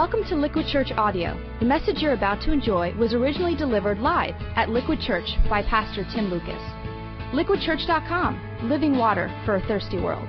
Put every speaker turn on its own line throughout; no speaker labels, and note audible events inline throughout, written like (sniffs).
Welcome to Liquid Church Audio. The message you're about to enjoy was originally delivered live at Liquid Church by Pastor Tim Lucas. LiquidChurch.com, living water for a thirsty world.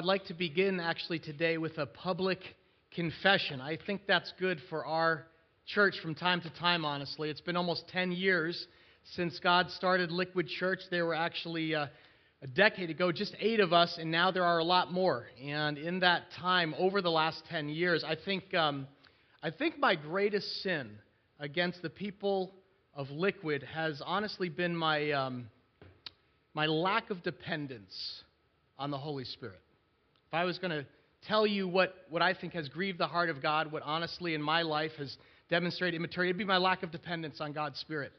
I'd like to begin actually today with a public confession. I think that's good for our church from time to time, honestly. It's been almost 10 years since God started Liquid Church. There were actually uh, a decade ago just eight of us, and now there are a lot more. And in that time, over the last 10 years, I think, um, I think my greatest sin against the people of Liquid has honestly been my, um, my lack of dependence on the Holy Spirit. If I was going to tell you what, what I think has grieved the heart of God, what honestly in my life has demonstrated immaturity, it'd be my lack of dependence on God's Spirit.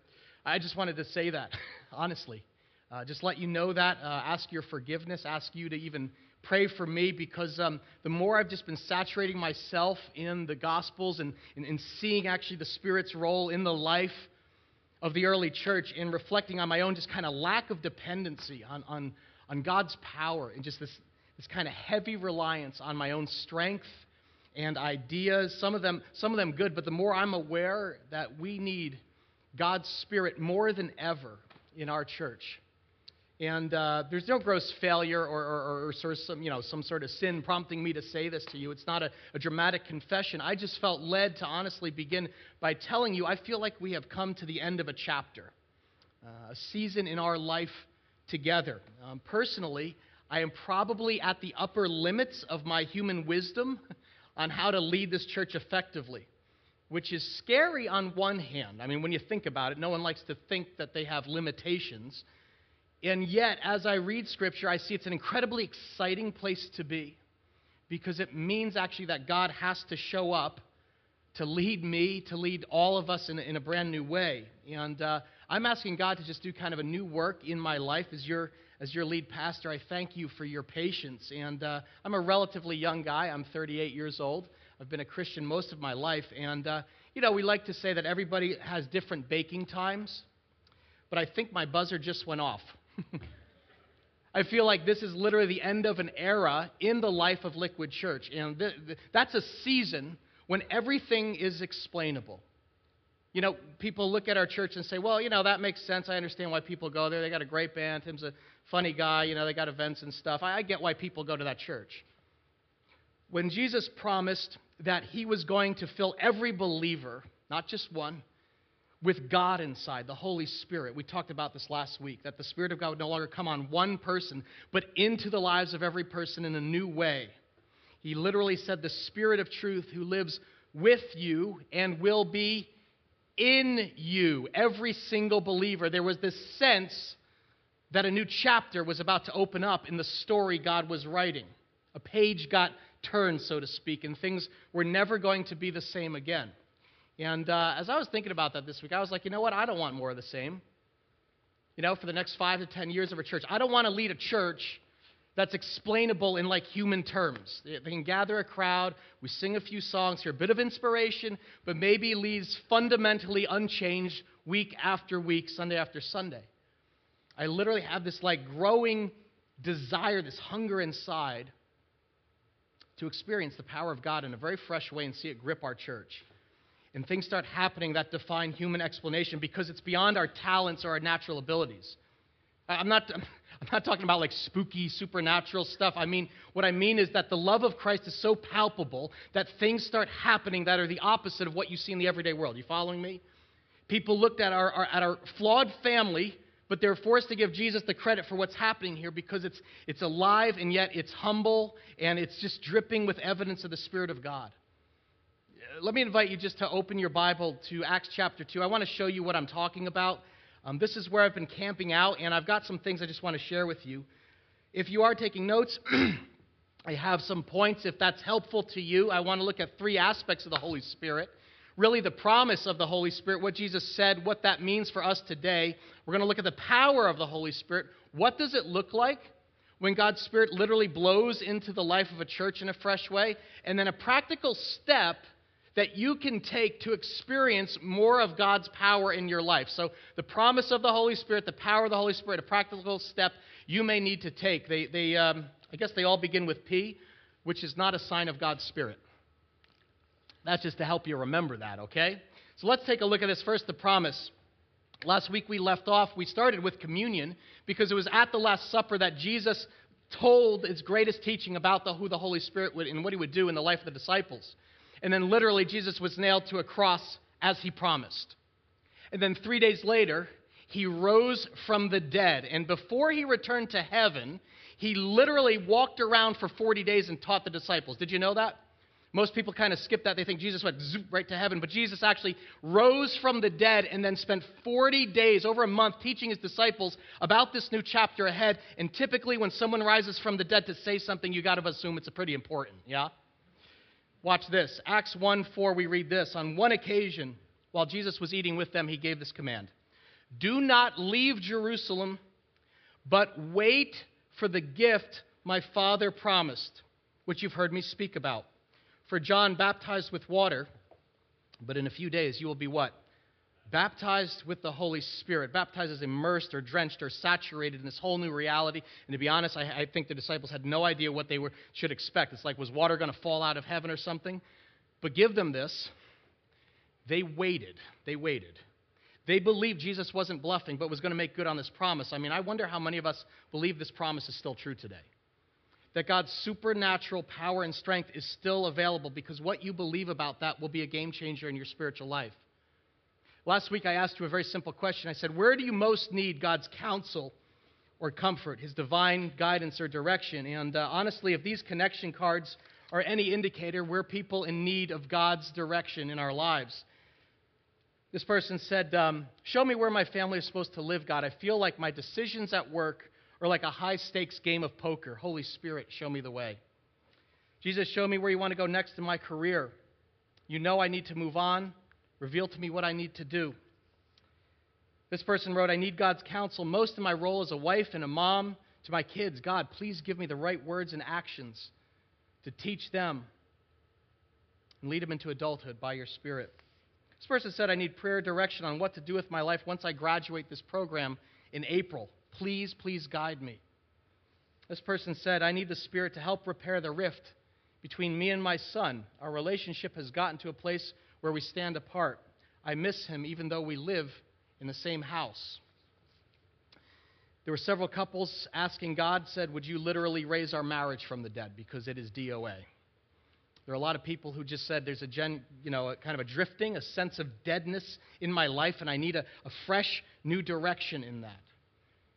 I just wanted to say that, (laughs) honestly. Uh, just let you know that. Uh, ask your forgiveness. Ask you to even pray for me because um, the more I've just been saturating myself in the Gospels and, and, and seeing actually the Spirit's role in the life of the early church and reflecting on my own just kind of lack of dependency on, on, on God's power and just this, this kind of heavy reliance on my own strength and ideas, some of them, some of them good, but the more I'm aware that we need God's Spirit more than ever in our church. And uh, there's no gross failure or, or, or, sort of some, you know, some sort of sin prompting me to say this to you. It's not a, a dramatic confession. I just felt led to honestly begin by telling you I feel like we have come to the end of a chapter, uh, a season in our life together. Um, personally, I am probably at the upper limits of my human wisdom (laughs) on how to lead this church effectively, which is scary on one hand. I mean, when you think about it, no one likes to think that they have limitations. And yet, as I read Scripture, I see it's an incredibly exciting place to be because it means actually that God has to show up to lead me, to lead all of us in a, in a brand new way. And uh, I'm asking God to just do kind of a new work in my life as your as your lead pastor, I thank you for your patience. And uh, I'm a relatively young guy. I'm 38 years old. I've been a Christian most of my life. And, uh, you know, we like to say that everybody has different baking times, but I think my buzzer just went off. (laughs) I feel like this is literally the end of an era in the life of Liquid Church. And th- th- that's a season when everything is explainable. You know, people look at our church and say, well, you know, that makes sense. I understand why people go there. They got a great band. Tim's a funny guy, you know, they got events and stuff. I, I get why people go to that church. When Jesus promised that he was going to fill every believer, not just one, with God inside, the Holy Spirit. We talked about this last week, that the Spirit of God would no longer come on one person, but into the lives of every person in a new way. He literally said, The Spirit of truth who lives with you and will be in you, every single believer. There was this sense that a new chapter was about to open up in the story God was writing. A page got turned, so to speak, and things were never going to be the same again. And uh, as I was thinking about that this week, I was like, you know what? I don't want more of the same. You know, for the next five to ten years of a church, I don't want to lead a church that's explainable in like human terms. They can gather a crowd, we sing a few songs, hear a bit of inspiration, but maybe leaves fundamentally unchanged week after week, Sunday after Sunday. I literally have this like growing desire, this hunger inside to experience the power of God in a very fresh way and see it grip our church. And things start happening that define human explanation because it's beyond our talents or our natural abilities. I'm not, (laughs) I'm not talking about like spooky, supernatural stuff. I mean, what I mean is that the love of Christ is so palpable that things start happening that are the opposite of what you see in the everyday world. You following me? People looked at our, our at our flawed family but they're forced to give Jesus the credit for what's happening here because it's, it's alive and yet it's humble and it's just dripping with evidence of the Spirit of God. Let me invite you just to open your Bible to Acts chapter 2. I want to show you what I'm talking about. Um, this is where I've been camping out, and I've got some things I just want to share with you. If you are taking notes, (clears throat) I have some points. If that's helpful to you, I want to look at three aspects of the Holy Spirit really the promise of the Holy Spirit, what Jesus said, what that means for us today. We're going to look at the power of the Holy Spirit. What does it look like when God's Spirit literally blows into the life of a church in a fresh way? And then a practical step that you can take to experience more of God's power in your life. So, the promise of the Holy Spirit, the power of the Holy Spirit, a practical step you may need to take. They, they um, I guess they all begin with P, which is not a sign of God's Spirit. That's just to help you remember that, okay? So let's take a look at this first the promise. Last week we left off, we started with communion because it was at the Last Supper that Jesus told his greatest teaching about the, who the Holy Spirit would and what he would do in the life of the disciples. And then literally, Jesus was nailed to a cross as he promised. And then three days later, he rose from the dead. And before he returned to heaven, he literally walked around for 40 days and taught the disciples. Did you know that? Most people kind of skip that. They think Jesus went zoop right to heaven. But Jesus actually rose from the dead and then spent 40 days, over a month, teaching his disciples about this new chapter ahead. And typically, when someone rises from the dead to say something, you got to assume it's pretty important. Yeah? Watch this. Acts 1 4, we read this. On one occasion, while Jesus was eating with them, he gave this command Do not leave Jerusalem, but wait for the gift my Father promised, which you've heard me speak about. For John baptized with water, but in a few days you will be what? Baptized with the Holy Spirit. Baptized as immersed or drenched or saturated in this whole new reality. And to be honest, I, I think the disciples had no idea what they were, should expect. It's like, was water going to fall out of heaven or something? But give them this. They waited. They waited. They believed Jesus wasn't bluffing, but was going to make good on this promise. I mean, I wonder how many of us believe this promise is still true today that God's supernatural power and strength is still available because what you believe about that will be a game changer in your spiritual life. Last week, I asked you a very simple question. I said, Where do you most need God's counsel or comfort, His divine guidance or direction? And uh, honestly, if these connection cards are any indicator, we're people in need of God's direction in our lives. This person said, um, Show me where my family is supposed to live, God. I feel like my decisions at work or like a high stakes game of poker. Holy Spirit, show me the way. Jesus, show me where you want to go next in my career. You know I need to move on. Reveal to me what I need to do. This person wrote, I need God's counsel most in my role as a wife and a mom to my kids. God, please give me the right words and actions to teach them and lead them into adulthood by your Spirit. This person said, I need prayer direction on what to do with my life once I graduate this program in April. Please, please guide me. This person said, I need the Spirit to help repair the rift between me and my son. Our relationship has gotten to a place where we stand apart. I miss him even though we live in the same house. There were several couples asking God, said, Would you literally raise our marriage from the dead because it is DOA? There are a lot of people who just said there's a gen, you know, a kind of a drifting, a sense of deadness in my life, and I need a, a fresh new direction in that.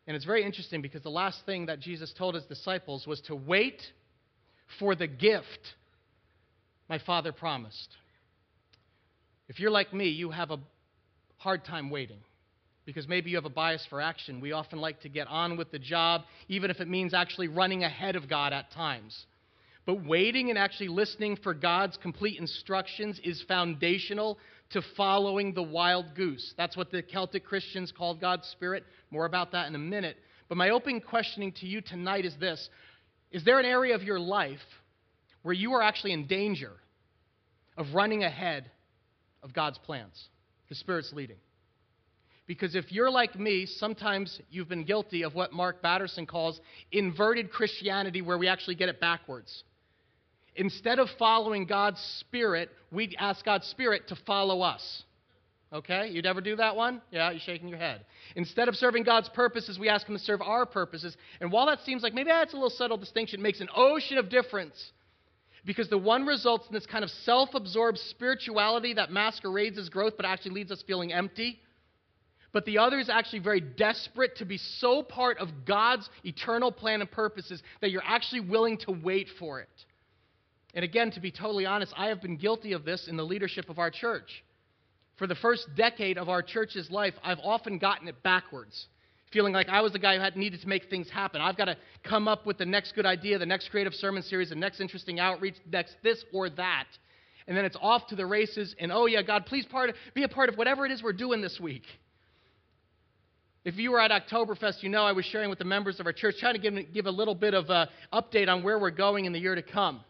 And it's very interesting because the last thing that Jesus told his disciples was to wait for the gift my Father promised. If you're like me, you have a hard time waiting because maybe you have a bias for action. We often like to get on with the job, even if it means actually running ahead of God at times. But waiting and actually listening for God's complete instructions is foundational to following the wild goose. That's what the Celtic Christians called God's Spirit. More about that in a minute. But my open questioning to you tonight is this Is there an area of your life where you are actually in danger of running ahead of God's plans, the Spirit's leading? Because if you're like me, sometimes you've been guilty of what Mark Batterson calls inverted Christianity, where we actually get it backwards. Instead of following God's Spirit, we ask God's Spirit to follow us. Okay? You'd ever do that one? Yeah, you're shaking your head. Instead of serving God's purposes, we ask Him to serve our purposes. And while that seems like maybe that's a little subtle distinction, it makes an ocean of difference. Because the one results in this kind of self absorbed spirituality that masquerades as growth but actually leaves us feeling empty. but the other is actually very desperate to be so part of God's eternal plan and purposes that you're actually willing to wait for it. And again, to be totally honest, I have been guilty of this in the leadership of our church. For the first decade of our church's life, I've often gotten it backwards, feeling like I was the guy who had needed to make things happen. I've got to come up with the next good idea, the next creative sermon series, the next interesting outreach, next this or that. And then it's off to the races, and oh yeah, God, please part, be a part of whatever it is we're doing this week. If you were at Oktoberfest, you know I was sharing with the members of our church, trying to give, give a little bit of an update on where we're going in the year to come.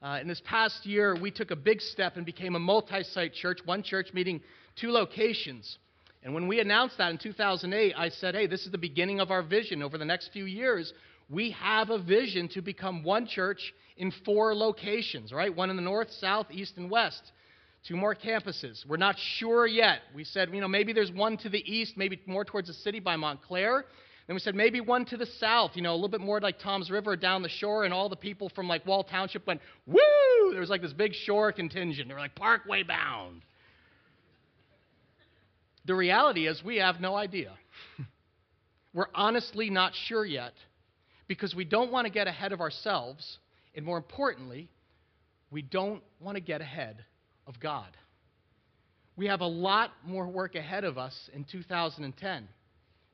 Uh, in this past year, we took a big step and became a multi site church, one church meeting two locations. And when we announced that in 2008, I said, hey, this is the beginning of our vision. Over the next few years, we have a vision to become one church in four locations, right? One in the north, south, east, and west. Two more campuses. We're not sure yet. We said, you know, maybe there's one to the east, maybe more towards the city by Montclair. Then we said maybe one to the south, you know, a little bit more like Toms River down the shore, and all the people from like Wall Township went, woo! There was like this big shore contingent. They were like Parkway bound. The reality is we have no idea. (laughs) we're honestly not sure yet because we don't want to get ahead of ourselves, and more importantly, we don't want to get ahead of God. We have a lot more work ahead of us in 2010.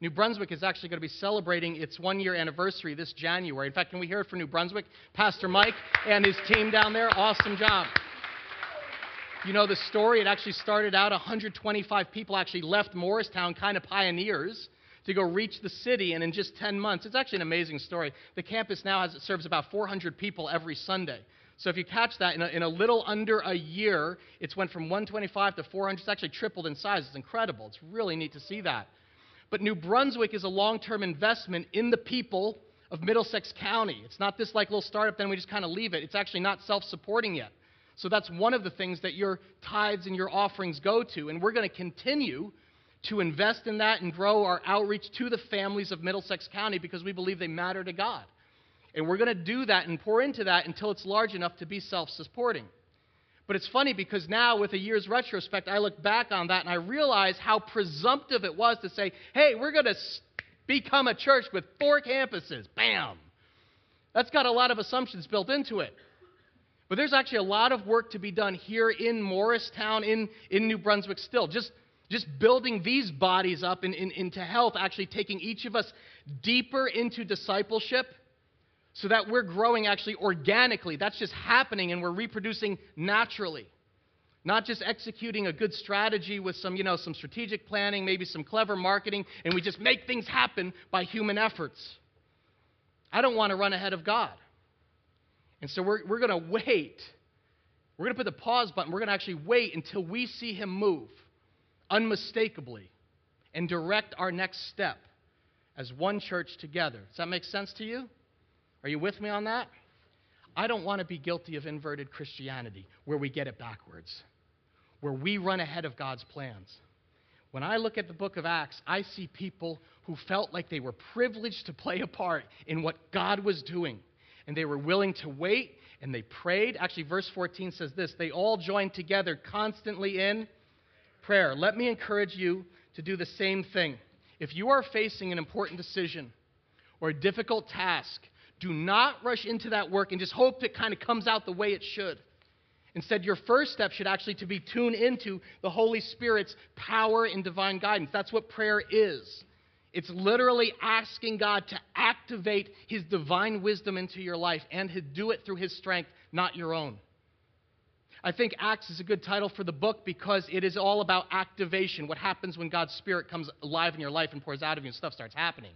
New Brunswick is actually going to be celebrating its one year anniversary this January. In fact, can we hear it from New Brunswick? Pastor Mike and his team down there, awesome job. You know the story, it actually started out 125 people actually left Morristown, kind of pioneers, to go reach the city, and in just 10 months, it's actually an amazing story. The campus now has, serves about 400 people every Sunday. So if you catch that in a, in a, little under a year, it's went from 125 to 400. It's actually tripled in size. It's incredible. It's really neat to see that. But New Brunswick is a long-term investment in the people of Middlesex County. It's not this like little startup, then we just kind of leave it. It's actually not self-supporting yet. So that's one of the things that your tithes and your offerings go to. And we're going to continue to invest in that and grow our outreach to the families of Middlesex County because we believe they matter to God. And we're going to do that and pour into that until it's large enough to be self supporting. But it's funny because now, with a year's retrospect, I look back on that and I realize how presumptive it was to say, hey, we're going to become a church with four campuses. Bam! That's got a lot of assumptions built into it. But there's actually a lot of work to be done here in Morristown, in, in New Brunswick still. Just, just building these bodies up in, in, into health, actually taking each of us deeper into discipleship so that we're growing actually organically. That's just happening and we're reproducing naturally. Not just executing a good strategy with some, you know, some strategic planning, maybe some clever marketing, and we just make things happen by human efforts. I don't want to run ahead of God. And so we're, we're going to wait. We're going to put the pause button. We're going to actually wait until we see Him move unmistakably and direct our next step as one church together. Does that make sense to you? Are you with me on that? I don't want to be guilty of inverted Christianity where we get it backwards, where we run ahead of God's plans. When I look at the book of Acts, I see people who felt like they were privileged to play a part in what God was doing. And they were willing to wait and they prayed. Actually, verse 14 says this they all joined together constantly in prayer. Let me encourage you to do the same thing. If you are facing an important decision or a difficult task, do not rush into that work and just hope it kind of comes out the way it should. Instead, your first step should actually to be tuned into the Holy Spirit's power and divine guidance. That's what prayer is. It's literally asking God to activate his divine wisdom into your life and to do it through his strength, not your own. I think Acts is a good title for the book because it is all about activation. What happens when God's Spirit comes alive in your life and pours out of you and stuff starts happening.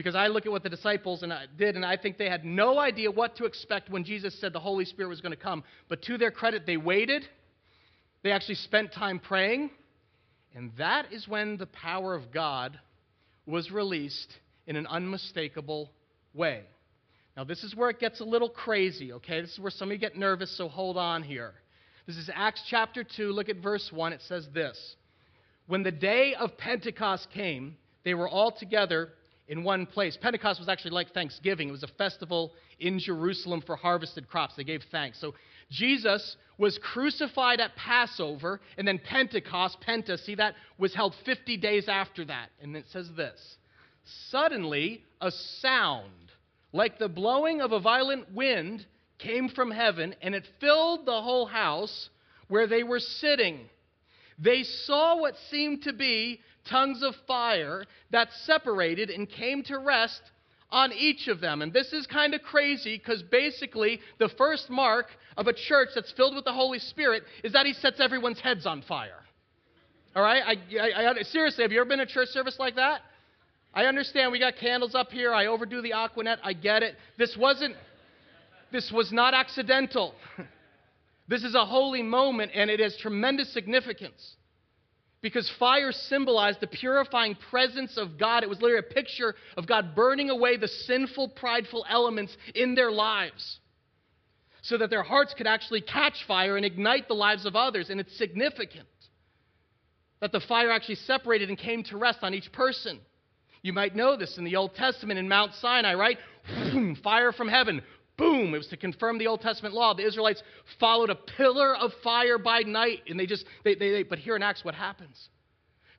Because I look at what the disciples and I did, and I think they had no idea what to expect when Jesus said the Holy Spirit was going to come. But to their credit, they waited. They actually spent time praying. And that is when the power of God was released in an unmistakable way. Now, this is where it gets a little crazy, okay? This is where some of you get nervous, so hold on here. This is Acts chapter 2. Look at verse 1. It says this When the day of Pentecost came, they were all together in one place. Pentecost was actually like Thanksgiving. It was a festival in Jerusalem for harvested crops. They gave thanks. So Jesus was crucified at Passover, and then Pentecost, Penta, see that, was held 50 days after that. And it says this Suddenly, a sound, like the blowing of a violent wind, came from heaven, and it filled the whole house where they were sitting. They saw what seemed to be tongues of fire that separated and came to rest on each of them. And this is kind of crazy because basically the first mark of a church that's filled with the Holy Spirit is that he sets everyone's heads on fire. All right? I, I, I, seriously, have you ever been to a church service like that? I understand we got candles up here. I overdo the Aqua Net. I get it. This wasn't, this was not accidental. (laughs) this is a holy moment and it has tremendous significance because fire symbolized the purifying presence of God. It was literally a picture of God burning away the sinful, prideful elements in their lives so that their hearts could actually catch fire and ignite the lives of others. And it's significant that the fire actually separated and came to rest on each person. You might know this in the Old Testament in Mount Sinai, right? fire from heaven, boom, it was to confirm the Old Testament law. The Israelites followed a pillar of fire by night, and they just, they, they, they, but here in Acts, what happens?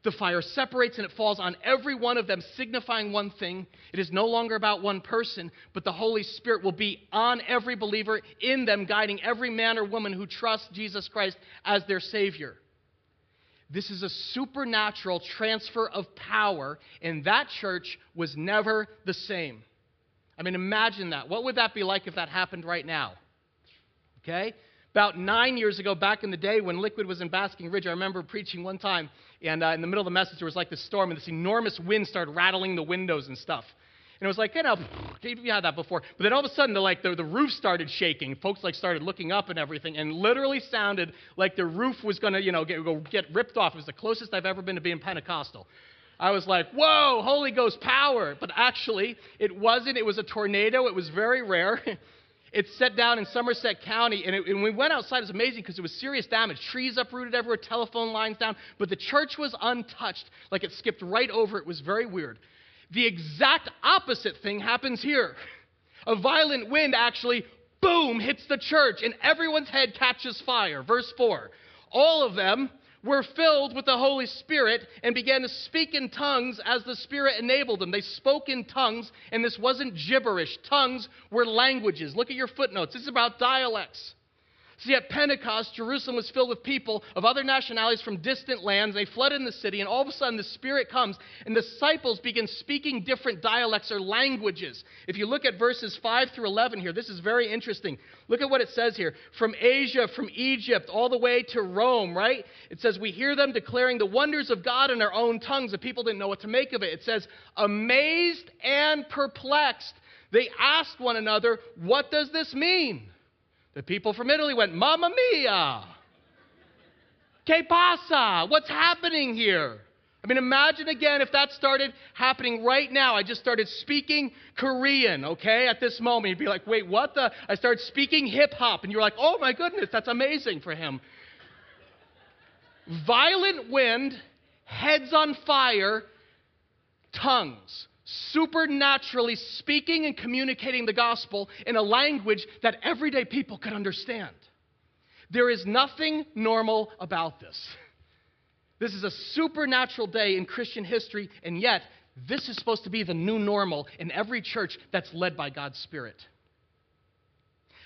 The fire separates and it falls on every one of them, signifying one thing. It is no longer about one person, but the Holy Spirit will be on every believer, in them, guiding every man or woman who trusts Jesus Christ as their Savior. This is a supernatural transfer of power, and that church was never the same. I mean, imagine that. What would that be like if that happened right now? Okay? About nine years ago, back in the day when Liquid was in Basking Ridge, I remember preaching one time, and uh, in the middle of the message, there was like this storm, and this enormous wind started rattling the windows and stuff. And it was like, you know, (sniffs) you had that before. But then all of a sudden, the, like, the, the roof started shaking. Folks like started looking up and everything, and literally sounded like the roof was going to, you know, get, get ripped off. It was the closest I've ever been to being Pentecostal. I was like, whoa, Holy Ghost power. But actually, it wasn't. It was a tornado. It was very rare. (laughs) it set down in Somerset County, and, it, and we went outside. It was amazing because it was serious damage. Trees uprooted everywhere, telephone lines down. But the church was untouched. Like it skipped right over. It was very weird. The exact opposite thing happens here. A violent wind actually, boom, hits the church, and everyone's head catches fire. Verse 4. All of them were filled with the Holy Spirit and began to speak in tongues as the Spirit enabled them. They spoke in tongues, and this wasn't gibberish. Tongues were languages. Look at your footnotes. This is about dialects. See, at Pentecost, Jerusalem was filled with people of other nationalities from distant lands. They flooded in the city, and all of a sudden the Spirit comes, and disciples begin speaking different dialects or languages. If you look at verses 5 through 11 here, this is very interesting. Look at what it says here from Asia, from Egypt, all the way to Rome, right? It says, We hear them declaring the wonders of God in our own tongues. The people didn't know what to make of it. It says, Amazed and perplexed, they asked one another, What does this mean? The people from Italy went, Mamma mia! Que pasa? What's happening here? I mean, imagine again if that started happening right now. I just started speaking Korean, okay, at this moment. You'd be like, wait, what the? I started speaking hip hop, and you're like, oh my goodness, that's amazing for him. Violent wind, heads on fire, tongues supernaturally speaking and communicating the gospel in a language that everyday people could understand. There is nothing normal about this. This is a supernatural day in Christian history, and yet this is supposed to be the new normal in every church that's led by God's Spirit.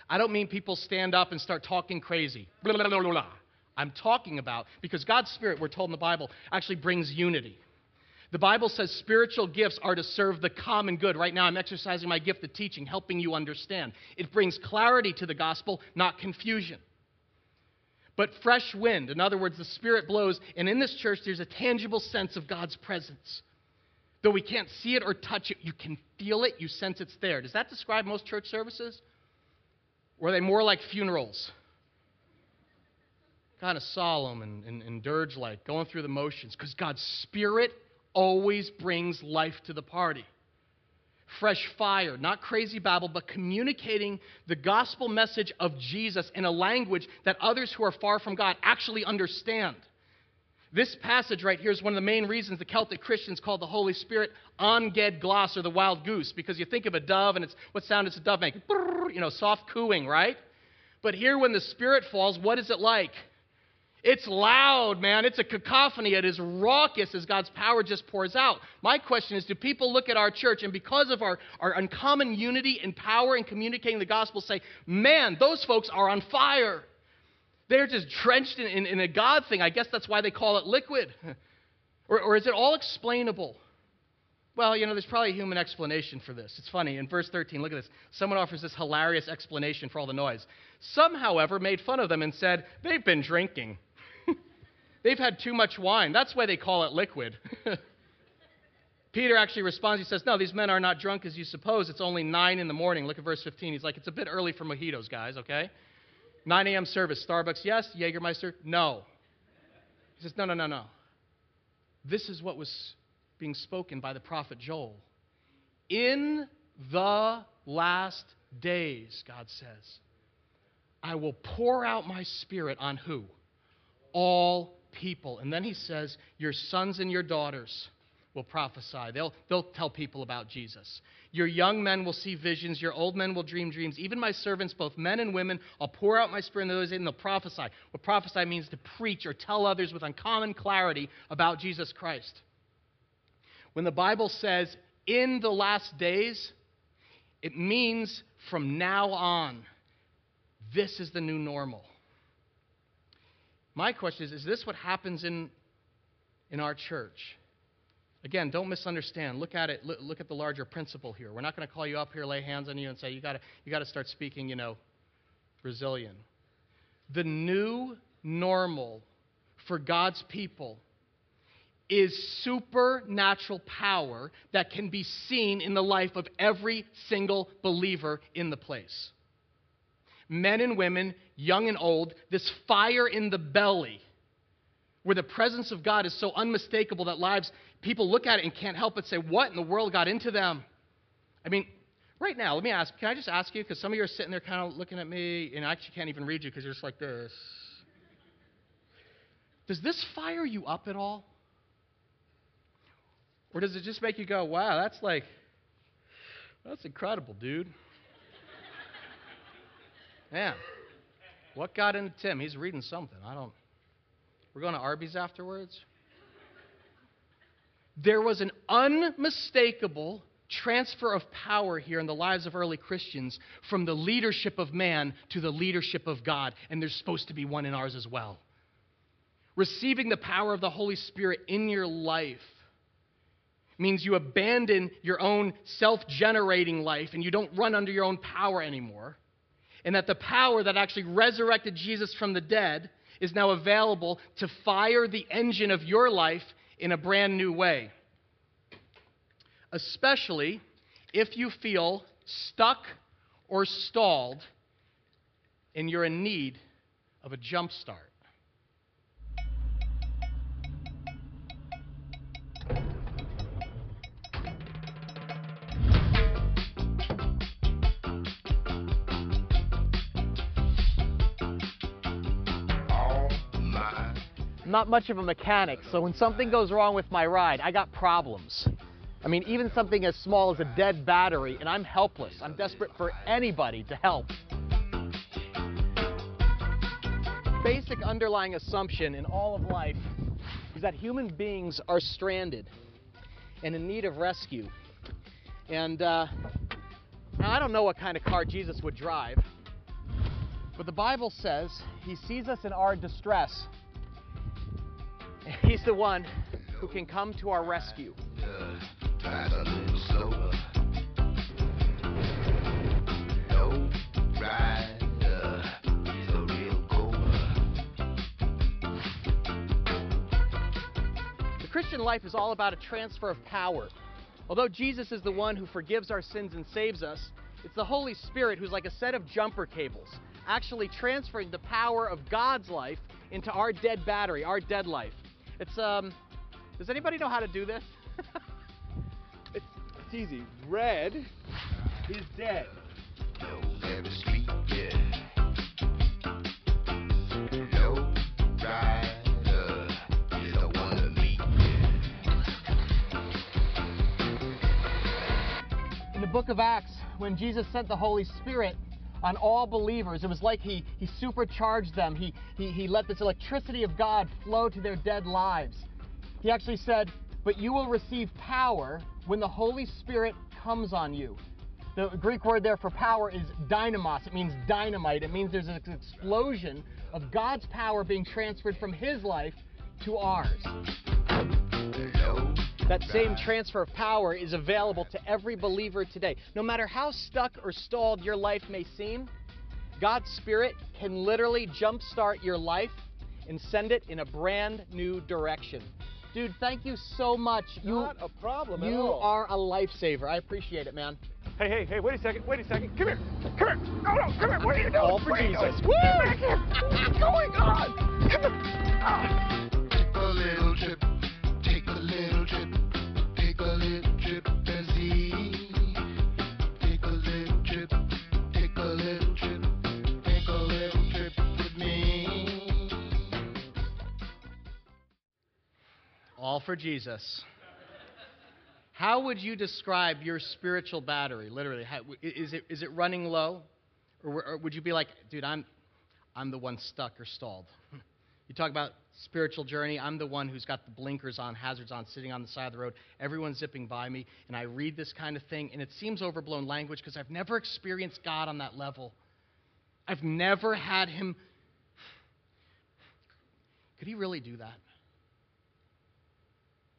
I don't mean people stand up and start talking crazy. Blah, blah, blah, I'm talking about because God's Spirit, we're told in the Bible, actually brings unity. The Bible says spiritual gifts are to serve the common good. Right now, I'm exercising my gift of teaching, helping you understand. It brings clarity to the gospel, not confusion. But fresh wind, in other words, the Spirit blows, and in this church, there's a tangible sense of God's presence. Though we can't see it or touch it, you can feel it, you sense it's there. Does that describe most church services? Or are they more like funerals? Kind of solemn and, and, and dirge like, going through the motions, because God's Spirit always brings life to the party. Fresh fire, not crazy babble, but communicating the gospel message of Jesus in a language that others who are far from God actually understand. This passage right here is one of the main reasons the Celtic Christians call the Holy Spirit An Geadh Glas or the wild goose, because you think of a dove and it's what sound does a dove make? You know, soft cooing, right? But here, when the Spirit falls, what is it like? It's loud, man. It's a cacophony. It is raucous as God's power just pours out. My question is do people look at our church and because of our, our uncommon unity and power in communicating the gospel say, man, those folks are on fire? They're just drenched in, in, in a God thing. I guess that's why they call it liquid. (laughs) or, or is it all explainable? Well, you know, there's probably a human explanation for this. It's funny. In verse 13, look at this. Someone offers this hilarious explanation for all the noise. Some, however, made fun of them and said, they've been drinking. They've had too much wine. That's why they call it liquid. (laughs) Peter actually responds. He says, No, these men are not drunk as you suppose. It's only 9 in the morning. Look at verse 15. He's like, It's a bit early for mojitos, guys, okay? 9 a.m. service. Starbucks, yes. Jägermeister, no. He says, No, no, no, no. This is what was being spoken by the prophet Joel. In the last days, God says, I will pour out my spirit on who? All people. And then he says, Your sons and your daughters will prophesy. They'll, they'll tell people about Jesus. Your young men will see visions. Your old men will dream dreams. Even my servants, both men and women, I'll pour out my spirit in those and they'll prophesy. What prophesy means to preach or tell others with uncommon clarity about Jesus Christ. When the Bible says in the last days, it means from now on. This is the new normal. My question is is this what happens in, in our church? Again, don't misunderstand. Look at it. Look, look at the larger principle here. We're not going to call you up here, lay hands on you, and say, you got to you got to start speaking, you know, Brazilian. The new normal for God's people is supernatural power that can be seen in the life of every single believer in the place men and women, young and old, this fire in the belly where the presence of God is so unmistakable that lives, people look at it and can't help but say, What in the world got into them? I mean, right now, let me ask, can I just ask you, because some of you are sitting there kind of looking at me, and I actually can't even read you because you're just like this. Does this fire you up at all? Or does it just make you go, wow, that's like, that's incredible, dude? Man, what got into Tim? He's reading something. I don't. We're going to Arby's afterwards? There was an unmistakable transfer of power here in the lives of early Christians from the leadership of man to the leadership of God, and there's supposed to be one in ours as well. Receiving the power of the Holy Spirit in your life means you abandon your own self generating life and you don't run under your own power anymore and that the power that actually resurrected Jesus from the dead is now available to fire the engine of your life in a brand new way. Especially if you feel stuck or stalled and you're in need of a jump start. Not much of a mechanic, so when something goes wrong with my ride, I got problems. I mean, even something as small as a dead battery, and I'm helpless. I'm desperate for anybody to help. Basic underlying assumption in all of life is that human beings are stranded and in need of rescue. And uh, I don't know what kind of car Jesus would drive, but the Bible says he sees us in our distress (laughs) He's the one who can come to our rescue. The Christian life is all about a transfer of power. Although Jesus is the one who forgives our sins and saves us, it's the Holy Spirit who's like a set of jumper cables, actually transferring the power of God's life into our dead battery, our dead life. It's um. Does anybody know how to do this? (laughs)
it's, it's easy. Red is dead.
In the book of Acts, when Jesus sent the Holy Spirit, on all believers. It was like he, he supercharged them. He, he, he let this electricity of God flow to their dead lives. He actually said, But you will receive power when the Holy Spirit comes on you. The Greek word there for power is dynamos. It means dynamite. It means there's an explosion of God's power being transferred from his life to ours. That same transfer of power is available to every believer today. No matter how stuck or stalled your life may seem, God's Spirit can literally jumpstart your life and send it in a brand new direction. Dude, thank you so much.
Not a problem at
You
all.
are a lifesaver. I appreciate it, man.
Hey, hey, hey, wait a second, wait a second. Come here. Come here. No, no, come here. What are you doing?
All for
What
Jesus.
doing? Get back here. What's going on? Come here. Ah.
All for Jesus. How would you describe your spiritual battery? Literally, how, is it is it running low, or, or would you be like, dude, I'm I'm the one stuck or stalled? (laughs) You talk about spiritual journey. I'm the one who's got the blinkers on, hazards on, sitting on the side of the road. Everyone's zipping by me, and I read this kind of thing, and it seems overblown language because I've never experienced God on that level. I've never had Him. Could He really do that?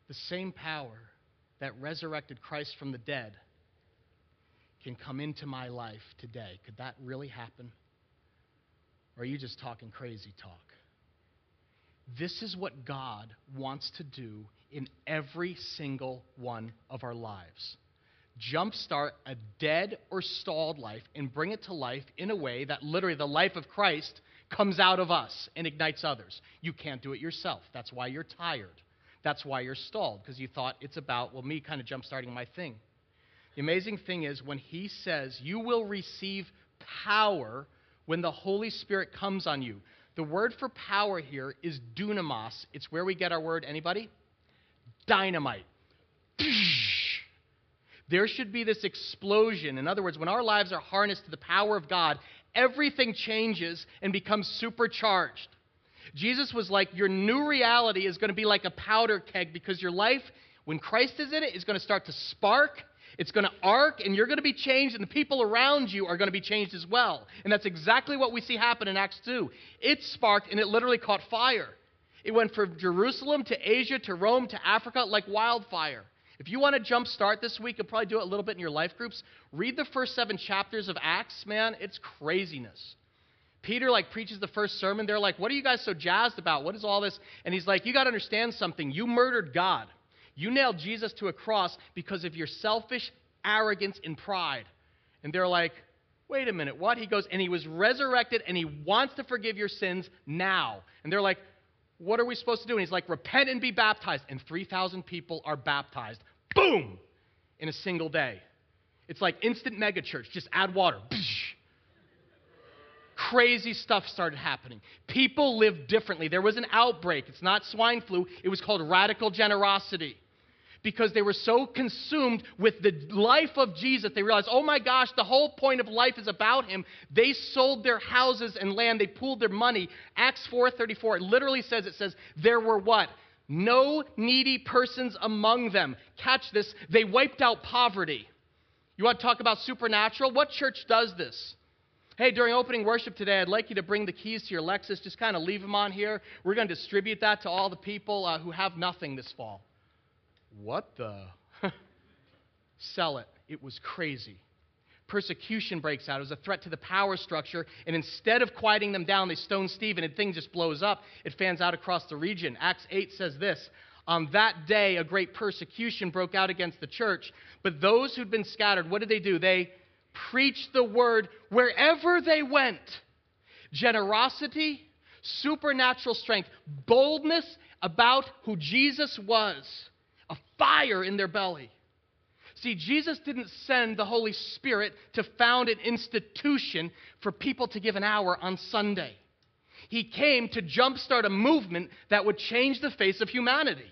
the same power that resurrected Christ from the dead can come into my life today. Could that really happen? Or are you just talking crazy talk? This is what God wants to do in every single one of our lives. Jumpstart a dead or stalled life and bring it to life in a way that literally the life of Christ comes out of us and ignites others. You can't do it yourself. That's why you're tired. That's why you're stalled, because you thought it's about, well, me kind of jump starting my thing. The amazing thing is when he says, You will receive power when the Holy Spirit comes on you. The word for power here is dunamos. It's where we get our word, anybody? Dynamite. There should be this explosion. In other words, when our lives are harnessed to the power of God, everything changes and becomes supercharged. Jesus was like, Your new reality is going to be like a powder keg because your life, when Christ is in it, is going to start to spark. It's going to arc, and you're going to be changed, and the people around you are going to be changed as well. And that's exactly what we see happen in Acts 2. It sparked, and it literally caught fire. It went from Jerusalem to Asia to Rome to Africa like wildfire. If you want to jump start this week, you'll probably do it a little bit in your life groups. Read the first seven chapters of Acts, man. It's craziness. Peter like preaches the first sermon. They're like, "What are you guys so jazzed about? What is all this?" And he's like, "You got to understand something. You murdered God. You nailed Jesus to a cross because of your selfish arrogance and pride." And they're like, "Wait a minute. What?" He goes, "And he was resurrected and he wants to forgive your sins now." And they're like, "What are we supposed to do?" And he's like, "Repent and be baptized." And 3,000 people are baptized. Boom! In a single day. It's like instant megachurch. Just add water. Crazy stuff started happening. People lived differently. There was an outbreak. It's not swine flu, it was called radical generosity. Because they were so consumed with the life of Jesus, they realized, oh my gosh, the whole point of life is about him. They sold their houses and land, they pooled their money. Acts 4:34, it literally says, it says, there were what? No needy persons among them. Catch this, they wiped out poverty. You want to talk about supernatural? What church does this? Hey, during opening worship today, I'd like you to bring the keys to your Lexus. Just kind of leave them on here. We're going to distribute that to all the people uh, who have nothing this fall. What the? (laughs) Sell it. It was crazy. Persecution breaks out. It was a threat to the power structure. And instead of quieting them down, they stone Stephen, and thing just blows up. It fans out across the region. Acts 8 says this On that day, a great persecution broke out against the church. But those who'd been scattered, what did they do? They preached the word wherever they went. Generosity, supernatural strength, boldness about who Jesus was, fire in their belly. See, Jesus didn't send the Holy Spirit to found an institution for people to give an hour on Sunday. He came to jumpstart a movement that would change the face of humanity.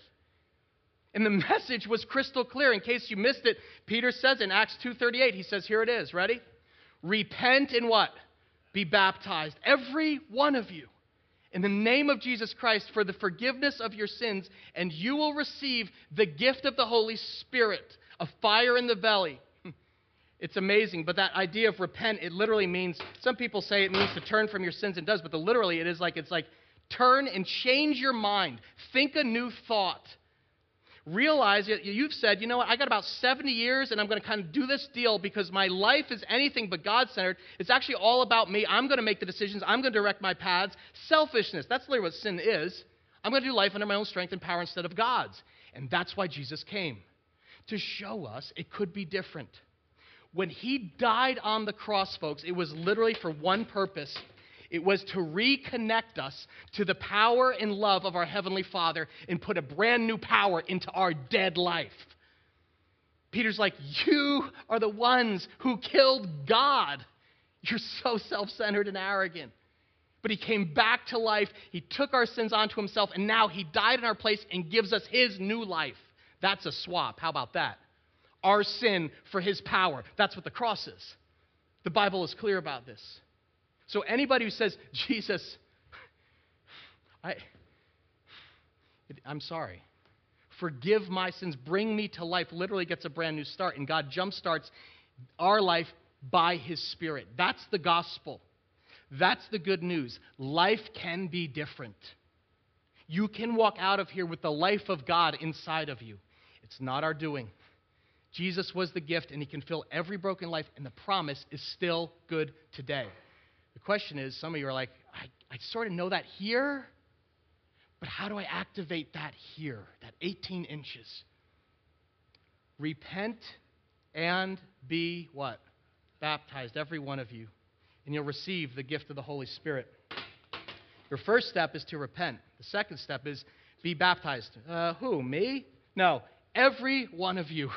And the (laughs) message was crystal clear. In case you missed it, Peter says in Acts 2:38, he says, "Here it is. Ready? Repent and what? be baptized, every one of you, in the name of Jesus Christ for the forgiveness of your sins, and you will receive the gift of the Holy Spirit, a fire in the belly. (laughs) It's amazing, but that idea of repent, it literally means, some people say it means to turn from your sins and does, but the, literally it is like, it's like turn and change your mind. Think a new thought. Realize that you've said, you know what, I got about 70 years and I'm going to kind of do this deal because my life is anything but God centered. It's actually all about me. I'm going to make the decisions, I'm going to direct my paths. Selfishness, that's literally what sin is. I'm going to do life under my own strength and power instead of God's. And that's why Jesus came to show us it could be different. When he died on the cross, folks, it was literally for one purpose. It was to reconnect us to the power and love of our Heavenly Father and put a brand new power into our dead life. Peter's like, You are the ones who killed God. You're so self centered and arrogant. But he came back to life. He took our sins onto himself, and now he died in our place and gives us his new life. That's a swap. How about that? our sin for his power. That's what the cross is. The Bible is clear about this. So anybody who says, (laughs) Jesus, I, I'm sorry, forgive my sins, bring me to life, literally gets a brand new start. And God jumpstarts our life by his Spirit. That's the gospel. That's the good news. Life can be different. You can walk out of here with the life of God inside of you. It's not our doing. Jesus was the gift, and he can fill every broken life, and the promise is still good today. Question is some of you are like, I, I sort of know that here, but how do I activate that here, that 18 inches? Repent and be what? Baptized, every one of you, and you'll receive the gift of the Holy Spirit. Your first step is to repent. The second step is be baptized. Uh, who? Me? No, every one of you.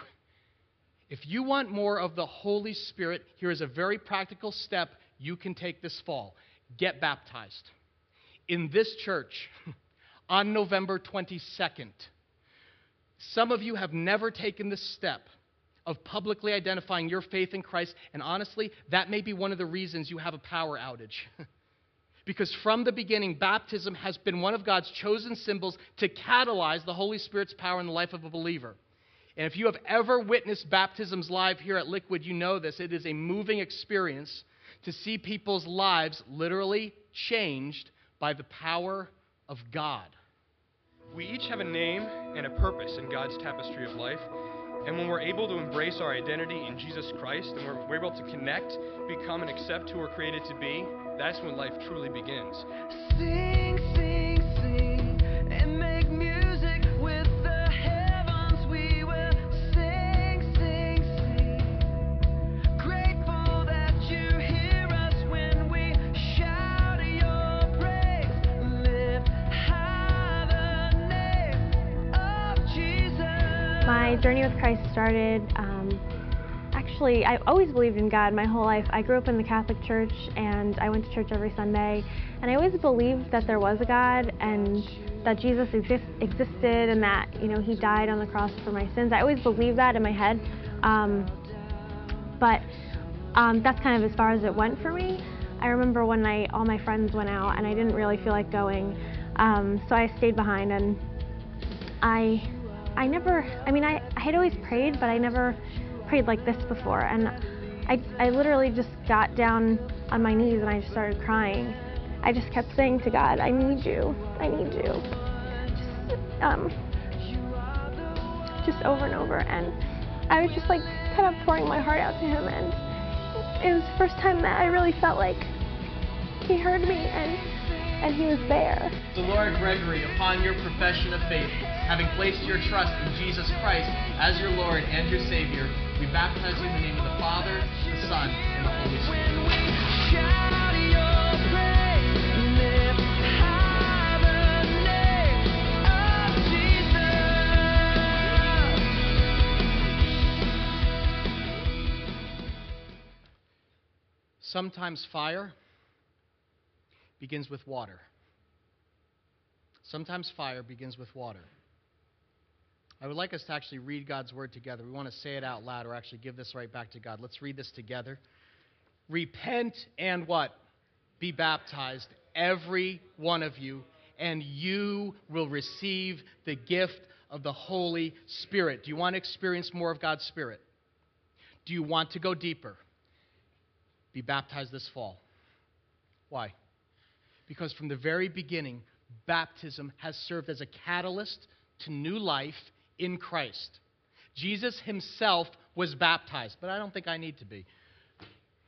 If you want more of the Holy Spirit, here is a very practical step you can take this fall get baptized. In this church, (laughs) on November 22nd, some of you have never taken this step of publicly identifying your faith in Christ, and honestly, that may be one of the reasons you have a power outage. (laughs) because from the beginning, baptism has been one of God's chosen symbols to catalyze the Holy Spirit's power in the life of a believer. And if you have ever witnessed baptisms live here at Liquid, you know this. It is a moving experience to see people's lives literally changed by the power of God.
We each have a name and a purpose in God's tapestry of life. And when we're able to embrace our identity in Jesus Christ and we're, we're able to connect, become, and accept who we're created to be, that's when life truly begins.
Christ started. Um, actually, I always believed in God my whole life. I grew up in the Catholic Church and I went to church every Sunday. And I always believed that there was a God and that Jesus exist, existed and that you know He died on the cross for my sins. I always believed that in my head. Um, but um, that's kind of as far as it went for me. I remember one night all my friends went out and I didn't really feel like going, um, so I stayed behind and I, I never, I mean, I, I had always prayed, but I never prayed like this before. And I, I literally just got down on my knees and I just started crying. I just kept saying to God, I need you, I need you. Just, um, just over and over. And I was just like kind of pouring my heart out to Him. And it was the first time that I really felt like He heard me and, and He was there.
Delora Gregory, upon your profession of faith, having placed your trust in Jesus Christ as your Lord and your Savior, we baptize you in the name of the Father, the Son, and the Holy Spirit.
When we shout your praise, lift high the name of Jesus.
Sometimes fire begins with water. Sometimes fire begins with water. I would like us to actually read God's word together. We want to say it out loud or actually give this right back to God. Let's read this together. Repent and what? be baptized, every one of you, and you will receive the gift of the Holy Spirit. Do you want to experience more of God's Spirit? Do you want to go deeper? Be baptized this fall. Why? Because from the very beginning, baptism has served as a catalyst to new life in Christ. Jesus himself was baptized, but I don't think I need to be.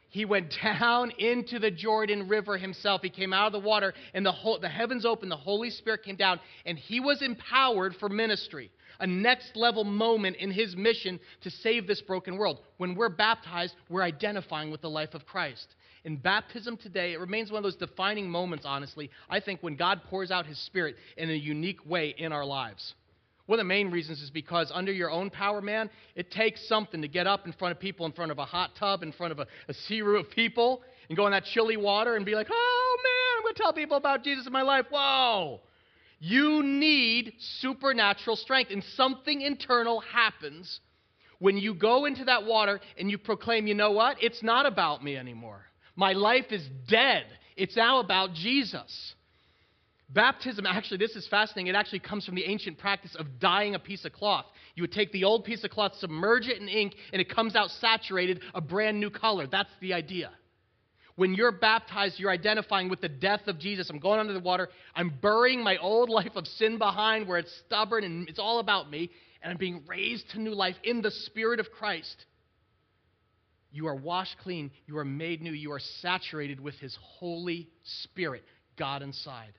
He went (laughs) down into the Jordan River himself. He came out of the water, and the, whole, the heavens opened. The Holy Spirit came down, and he was empowered for ministry. A next level moment in his mission to save this broken world. When we're baptized, we're identifying with the life of Christ. In baptism today, it remains one of those defining moments, honestly, I think, when God pours out his Spirit in a unique way in our lives. One of the main reasons is because under your own power, man, it takes something to get up in front of people, in front of a hot tub, in front of a, a sea of people, and go in that chilly water and be like, oh man, I'm going to tell people about Jesus in my life. Whoa. You need supernatural strength, and something internal happens when you go into that water and you proclaim, you know what? It's not about me anymore. My life is dead. It's now about Jesus. Baptism, actually, this is fascinating. It actually comes from the ancient practice of dyeing a piece of cloth. You would take the old piece of cloth, submerge it in ink, and it comes out saturated, a brand new color. That's the idea. When you're baptized, you're identifying with the death of Jesus. I'm going under the water. I'm burying my old life of sin behind where it's stubborn and it's all about me, and I'm being raised to new life in the Spirit of Christ. You are washed clean. You are made new. You are saturated with His Holy Spirit, God inside.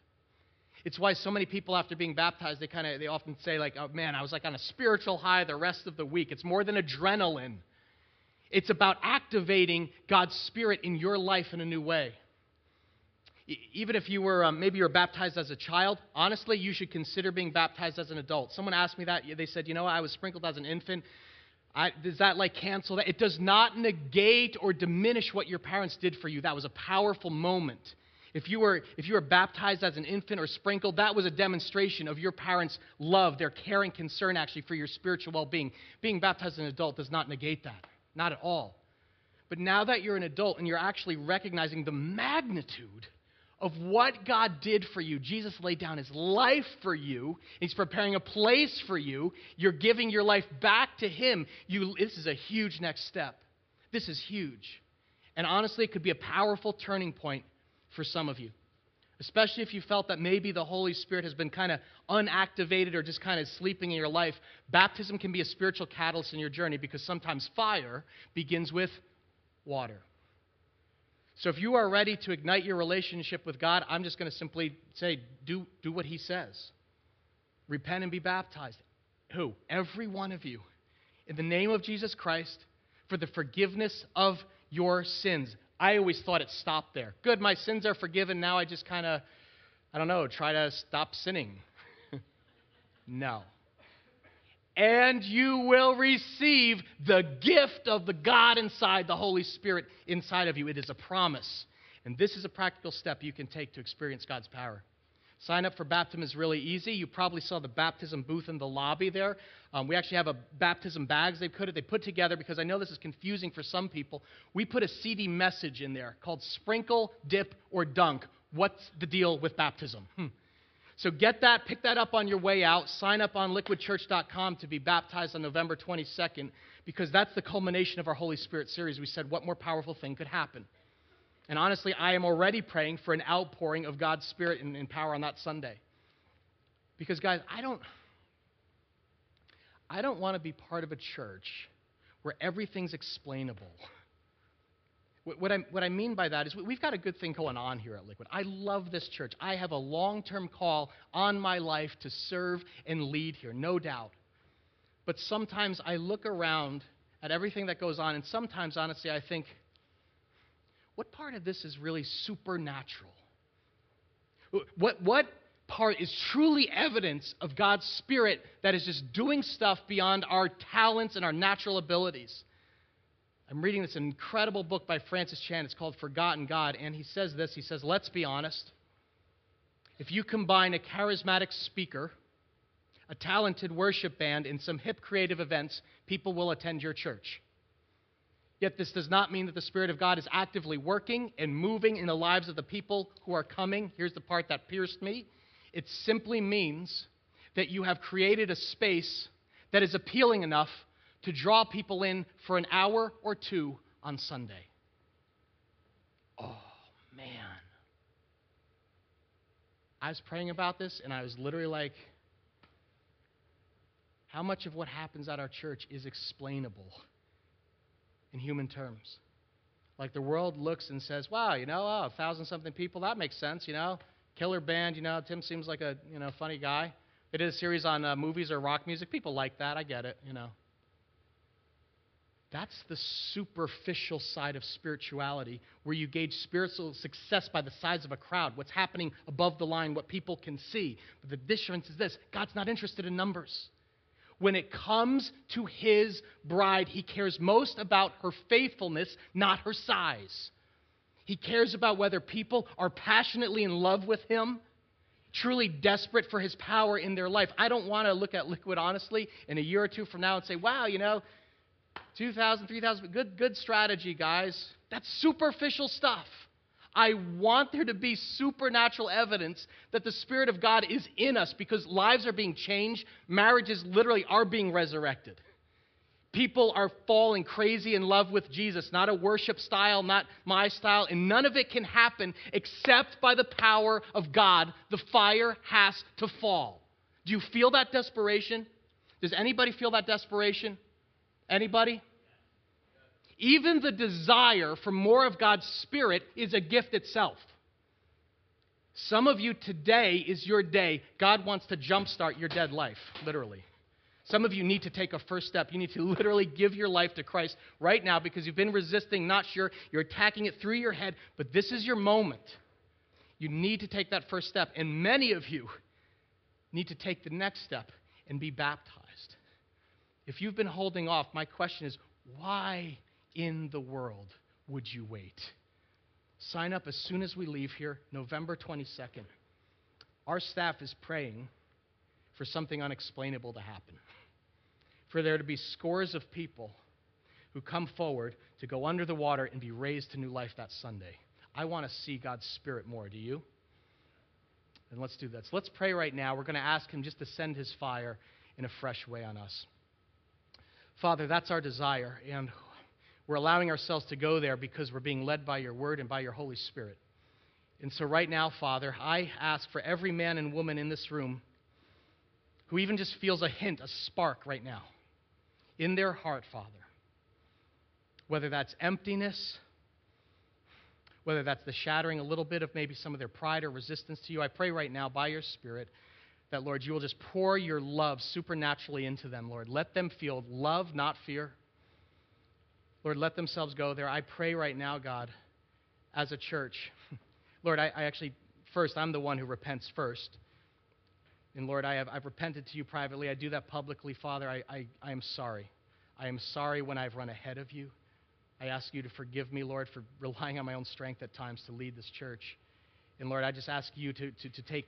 It's why so many people, after being baptized, they kind of they often say like, "Oh man, I was like on a spiritual high the rest of the week." It's more than adrenaline. It's about activating God's Spirit in your life in a new way. Even if you were um, maybe you were baptized as a child, honestly, you should consider being baptized as an adult. Someone asked me that. They said, "You know, I was sprinkled as an infant." I, does that like cancel that? It does not negate or diminish what your parents did for you. That was a powerful moment. If you, were, if you were baptized as an infant or sprinkled, that was a demonstration of your parents' love, their care and concern actually for your spiritual well being. Being baptized as an adult does not negate that, not at all. But now that you're an adult and you're actually recognizing the magnitude of what God did for you, Jesus laid down his life for you, he's preparing a place for you, you're giving your life back to him. You, this is a huge next step. This is huge. And honestly, it could be a powerful turning point for some of you. Especially if you felt that maybe the Holy Spirit has been kind of unactivated or just kind of sleeping in your life. Baptism can be a spiritual catalyst in your journey because sometimes fire begins with water. So if you are ready to ignite your relationship with God, I'm just going to simply say, do, do what He says. Repent and be baptized. Who? Every one of you. In the name of Jesus Christ for the forgiveness of your sins. I always thought it stopped there. Good, my sins are forgiven. Now I just kind of, I don't know, try to stop sinning. (laughs) no. And you will receive the gift of the God inside, the Holy Spirit inside of you. It is a promise. And this is a practical step you can take to experience God's power. Sign up for baptism is really easy. You probably saw the baptism booth in the lobby there. Um, we actually have a baptism bags they put it. They put together because I know this is confusing for some people. We put a CD message in there called "Sprinkle, Dip, or Dunk." What's the deal with baptism? Hmm. So get that, pick that up on your way out. Sign up on liquidchurch.com to be baptized on November 22nd because that's the culmination of our Holy Spirit series. We said, what more powerful thing could happen? And honestly, I am already praying for an outpouring of God's Spirit and, and power on that Sunday. Because, guys, I don't, I don't want to be part of a church where everything's explainable. What I, what I mean by that is we've got a good thing going on here at Liquid. I love this church. I have a long term call on my life to serve and lead here, no doubt. But sometimes I look around at everything that goes on, and sometimes, honestly, I think, what part of this is really supernatural? What, what part is truly evidence of God's Spirit that is just doing stuff beyond our talents and our natural abilities? I'm reading this incredible book by Francis Chan. It's called Forgotten God. And he says this He says, Let's be honest. If you combine a charismatic speaker, a talented worship band, and some hip creative events, people will attend your church. Yet this does not mean that the Spirit of God is actively working and moving in the lives of the people who are coming. Here's the part that pierced me it simply means that you have created a space that is appealing enough to draw people in for an hour or two on Sunday. Oh, man. I was praying about this and I was literally like, how much of what happens at our church is explainable in human terms? Like the world looks and says, wow, you know, oh, a thousand something people, that makes sense, you know. Killer band, you know, Tim seems like a, you know, funny guy. They did a series on uh, movies or rock music. People like that. I get it, you know. That's the superficial side of spirituality, where you gauge spiritual success by the size of a crowd, what's happening above the line, what people can see. But the difference is this God's not interested in numbers. When it comes to his bride, he cares most about her faithfulness, not her size. He cares about whether people are passionately in love with him, truly desperate for his power in their life. I don't want to look at Liquid honestly in a year or two from now and say, wow, you know, 2,000, 3,000, good, good strategy, guys. That's superficial stuff. I want there to be supernatural evidence that the Spirit of God is in us because lives are being changed, marriages literally are being resurrected. People are falling crazy in love with Jesus, not a worship style, not my style, and none of it can happen except by the power of God. The fire has to fall. Do you feel that desperation? Does anybody feel that desperation? Anybody? Even the desire for more of God's Spirit is a gift itself. Some of you today is your day. God wants to jumpstart your dead life, literally. Some of you need to take a first step. You need to (laughs) literally give your life to Christ right now because you've been resisting, not sure. You're attacking it through your head, but this is your moment. You need to take that first step. And many of you need to take the next step and be baptized. If you've been holding off, my question is why in the world would you wait? Sign up as soon as we leave here, November 22nd. Our staff is praying for something unexplainable to happen, for there to be scores of people who come forward to go under the water and be raised to new life that Sunday. I want to see God's Spirit more. Do you? And let's do this. Let's pray right now. We're going to ask Him just to send His fire in a fresh way on us. Father, that's our desire, and we're allowing ourselves to go there because we're being led by your word and by your Holy Spirit. And so, right now, Father, I ask for every man and woman in this room who even just feels a hint, a spark right now in their heart, Father, whether that's emptiness, whether that's the shattering a little bit of maybe some of their pride or resistance to you, I pray right now by your Spirit that, Lord, you will just pour your love supernaturally into them, Lord. Let them feel love, not fear. Lord, let themselves go there. I pray right now, God, as a church. (laughs) Lord, I, I actually, first, I'm the one who repents first. And Lord, I have, I've repented to you privately. I do that publicly, Father. I, I, I am sorry. I am sorry when I've run ahead of you. I ask you to forgive me, Lord, for (laughs) relying on my own strength at times to lead this church. And Lord, I just ask you to, to, to take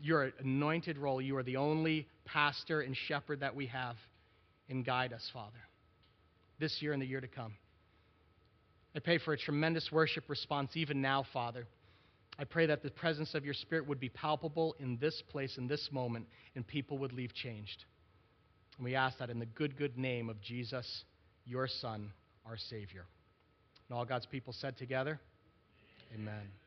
your anointed role. You are the only pastor and shepherd that we have, and guide us, Father, this year and the year to come. I pray for a tremendous worship response even now, Father. I pray that the presence of your Spirit would be palpable in this place, in this moment, and people would leave changed. And we ask that in the good, good name of Jesus, your Son, our Savior. And all God's people said together, Amen. Amen.